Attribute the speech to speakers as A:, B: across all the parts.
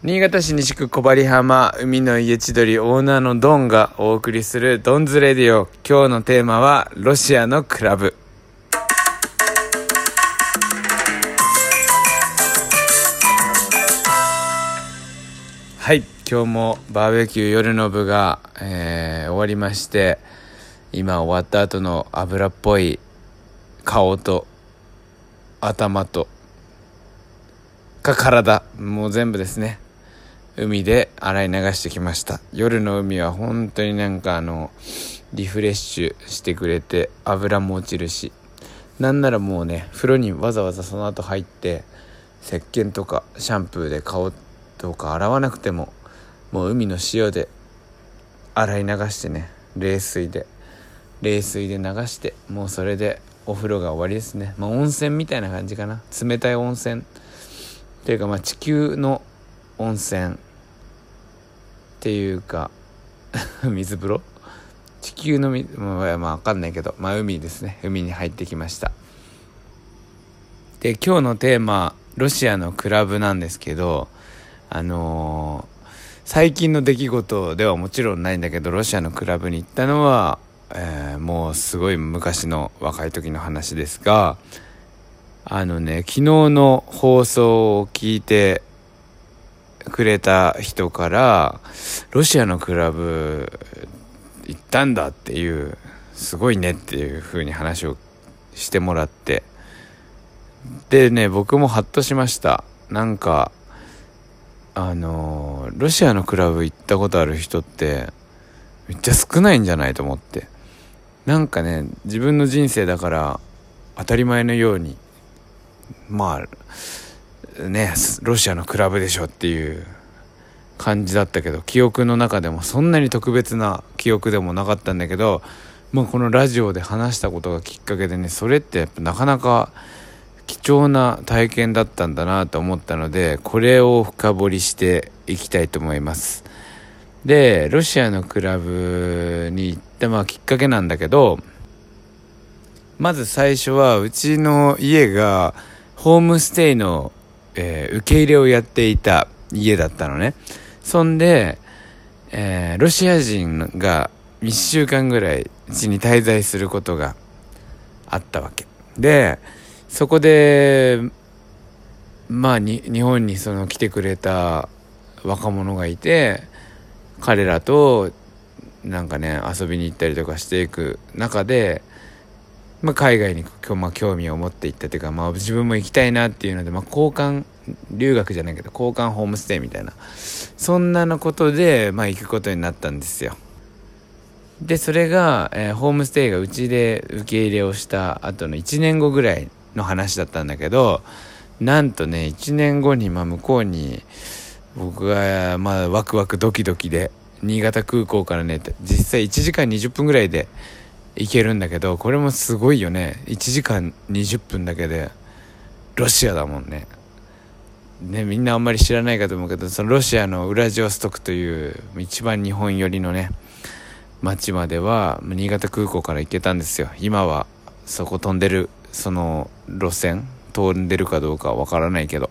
A: 新潟市西区小針浜海の家千鳥オーナーのドンがお送りするドンズレディオ。今日のテーマはロシアのクラブ。はい今日もバーベキュー夜の部が、えー終わりまして今終わった後の油っぽい顔と頭とか体もう全部ですね。海で洗い流してきました。夜の海は本当になんかあのリフレッシュしてくれて油も落ちるし。なんならもうね風呂にわざわざその後入って石鹸とかシャンプーで顔とか洗わなくてももう海の塩で洗い流してね冷水で冷水で流してもうそれでお風呂が終わりですね。まあ温泉みたいな感じかな。冷たい温泉。っていうかまあ地球の温泉。っていうか 水風呂？地球の水まあまあ分かんないけどまあ海ですね。海に入ってきました。で今日のテーマロシアのクラブなんですけどあのー最近の出来事ではもちろんないんだけどロシアのクラブに行ったのは、えーもうすごい昔の若い時の話ですがあのね昨日の放送を聞いてくれた人からロシアのクラブ行ったんだっていうすごいねっていう風に話をしてもらって。でね僕もハッとしました。なんかあのロシアのクラブ行ったことある人ってめっちゃ少ないんじゃないと思って。なんかね自分の人生だから当たり前のようにまあねロシアのクラブでしょっていう感じだったけど記憶の中でもそんなに特別な記憶でもなかったんだけど、まあ、このラジオで話したことがきっかけでねそれってやっぱなかなか貴重な体験だったんだなと思ったのでこれを深掘りしていきたいと思います。でロシアのクラブに行ったまあきっかけなんだけどまず最初はうちの家がホームステイの、えー受け入れをやっていた家だったのね。そんで、えーロシア人が1週間ぐらいうちに滞在することがあったわけ。でそこでまあに日本にその来てくれた若者がいて彼らとなんかね遊びに行ったりとかしていく中で、まあ、海外に、まあ、興味を持っていったというか、まあ、自分も行きたいなっていうので、まあ、交換留学じゃないけど交換ホームステイみたいなそんなのことで、まあ、行くことになったんですよ。でそれが、えーホームステイがうちで受け入れをした後の1年後ぐらいの話だったんだけどなんとね1年後にまあ向こうに僕がまあワクワクドキドキで新潟空港からね実際1時間20分ぐらいで行けるんだけどこれもすごいよね。1時間20分だけで。ロシアだもんね。ねみんなあんまり知らないかと思うけどそのロシアのウラジオストクという一番日本寄りのね町までは新潟空港から行けたんですよ。今はそこ飛んでるその路線飛んでるかどうかわからないけど。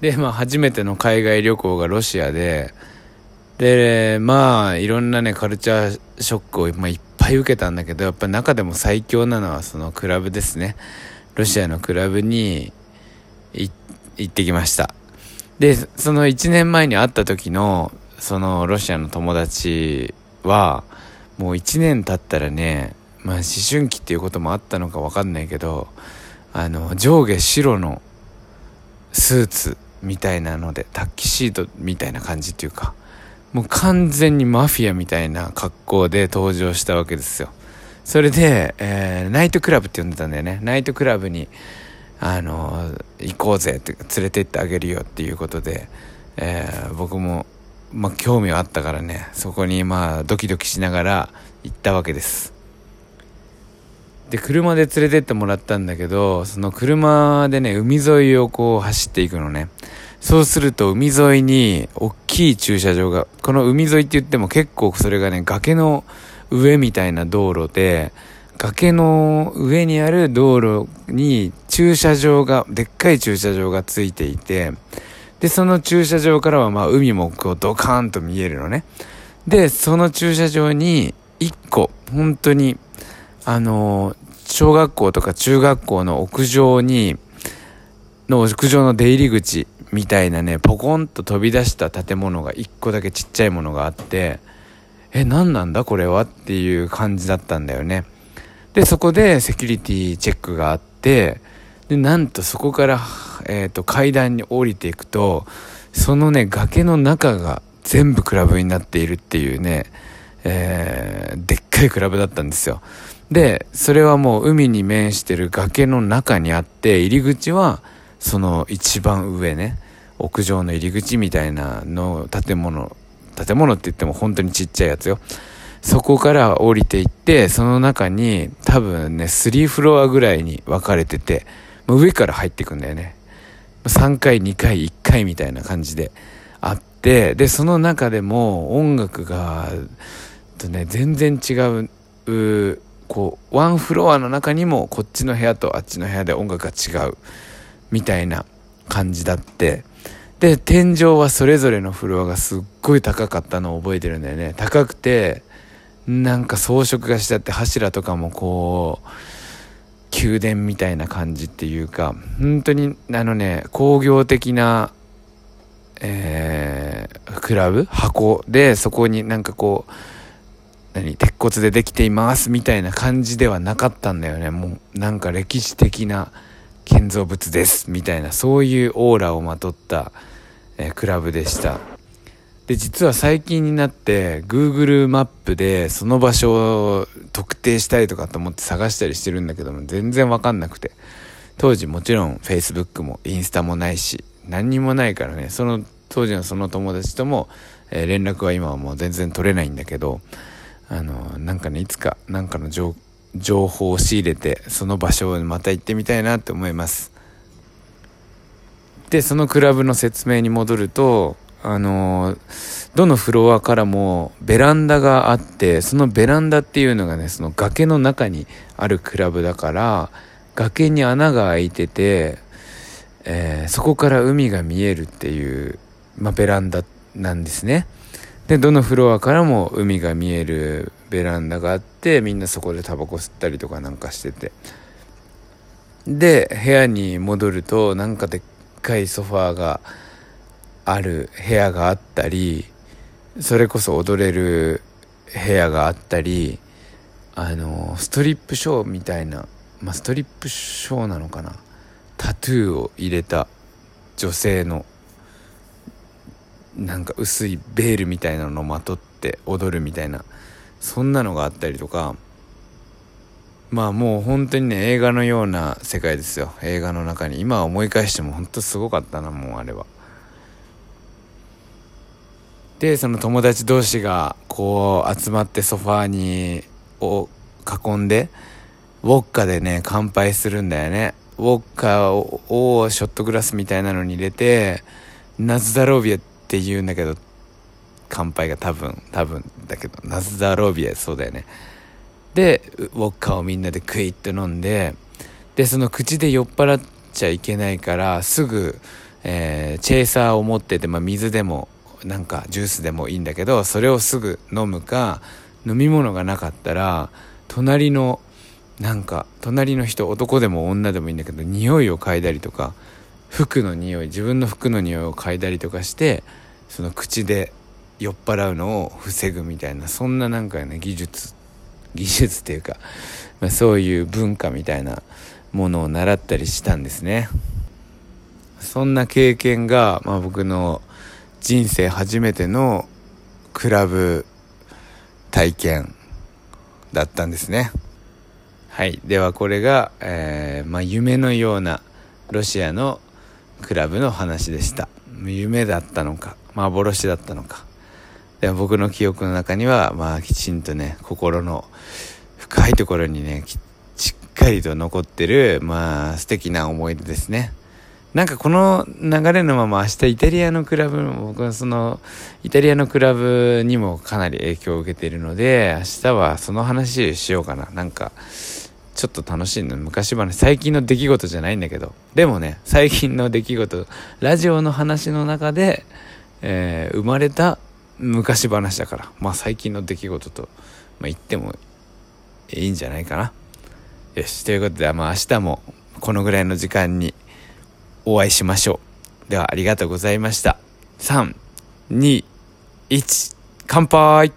A: でまあ初めての海外旅行がロシアででまあいろんなねカルチャーショックを、まあ、いっぱい受けたんだけどやっぱ中でも最強なのはそのクラブですね。ロシアのクラブに行ってきました。でその1年前に会った時のそのロシアの友達はもう1年経ったらねまあ思春期っていうこともあったのか分かんないけどあの上下白のスーツみたいなのでタッキシートみたいな感じっていうかもう完全にマフィアみたいな格好で登場したわけですよ。それで、えーナイトクラブって呼んでたんだよね。ナイトクラブにあの行こうぜって連れてってあげるよっていうことで、えー僕もまあ興味はあったからね。そこにまあドキドキしながら行ったわけです。で車で連れてってもらったんだけどその車でね海沿いをこう走っていくのね。そうすると海沿いに大きい駐車場がこの海沿いって言っても結構それがね崖の上みたいな道路で崖の上にある道路に駐車場が、でっかい駐車場がついていて、で、その駐車場からはまあ海もこうドカーンと見えるのね。で、その駐車場に一個、本当に、あの小学校とか中学校の屋上に、の屋上の出入り口みたいなね、ポコンと飛び出した建物が一個だけちっちゃいものがあって、え、何なんだこれはっていう感じだったんだよね。で、そこでセキュリティチェックがあって、で、なんとそこから、えっ、ー、と、階段に降りていくと、そのね、崖の中が全部クラブになっているっていうね、えー、でっかいクラブだったんですよ。で、それはもう海に面してる崖の中にあって、入り口は、その一番上ね、屋上の入り口みたいなの建物、建物って言っても本当にちっちゃいやつよ。そこから降りていって、その中に多分ね、3フロアぐらいに分かれてて、上から入ってくんだよね。3回、2回、1回みたいな感じであって、で、その中でも音楽が、とね、全然違う、うこう、ワンフロアの中にもこっちの部屋とあっちの部屋で音楽が違う、みたいな感じだって、で、天井はそれぞれのフロアがすっごい高かったのを覚えてるんだよね。高くて、なんか装飾がしてあって柱とかもこう宮殿みたいな感じっていうか本当にあのね工業的なえー、クラブ箱でそこになんかこう何鉄骨でできていますみたいな感じではなかったんだよねもうなんか歴史的な建造物ですみたいなそういうオーラをまとった、え、クラブでしたで、実は最近になって Google マップでその場所を特定したいとかと思って探したりしてるんだけども全然わかんなくて。当時もちろん Facebook もインスタもないし何にもないからね、その当時のその友達とも、え、連絡は今はもう全然取れないんだけど、あの、なんかね、いつかなんかの情報情報を仕入れてその場所をまた行ってみたいなって思います。で、そのクラブの説明に戻ると、あのどのフロアからもベランダがあってそのベランダっていうのがねその崖の中にあるクラブだから崖に穴が開いてて、えー、そこから海が見えるっていう、まあ、ベランダなんですねでどのフロアからも海が見えるベランダがあってみんなそこでタバコ吸ったりとかなんかしてて。で部屋に戻るとなんかでっかいソファーがある部屋があったりそれこそ踊れる部屋があったりあのストリップショーみたいな、まあ、ストリップショーなのかな。タトゥーを入れた女性のなんか薄いベールみたいなのをまとって踊るみたいなそんなのがあったりとかまあもう本当にね映画のような世界ですよ。映画の中に。今思い返しても本当すごかったなもうあれは。でその友達同士がこう集まってソファーにを囲んでウォッカでね乾杯するんだよね。ウォッカをショットグラスみたいなのに入れてナズダロービエって言うんだけど乾杯が多分多分だけどナズダロービエそうだよね。でウォッカをみんなでクイッと飲んででその口で酔っ払っちゃいけないからすぐ、えー、チェイサーを持ってて、まあ、水でもなんかジュースでもいいんだけどそれをすぐ飲むか飲み物がなかったら隣のなんか隣の人男でも女でもいいんだけど匂いを嗅いだりとか服の匂い自分の服の匂いを嗅いだりとかしてその口で酔っ払うのを防ぐみたいなそんななんかね技術技術っていうか、まあ、そういう文化みたいなものを習ったりしたんですねそんな経験が、まあ、僕の人生初めてのクラブ体験だったんですね。はい。ではこれが、えー、まあ、夢のようなロシアのクラブの話でした。夢だったのか、幻だったのか。で僕の記憶の中には、まあきちんとね、心の深いところにね、しっかりと残ってる、まあ素敵な思い出ですね。なんかこの流れのまま明日イタリアのクラブ僕はそのイタリアのクラブにもかなり影響を受けているので明日はその話しようかななんかちょっと楽しいの昔話最近の出来事じゃないんだけどでもね最近の出来事ラジオの話の中で、えー、生まれた昔話だからまあ最近の出来事と、まあ、言ってもいいんじゃないかなよしということで、まあ、明日もこのぐらいの時間にお会いしましょう。ではありがとうございました。3、2、1、乾杯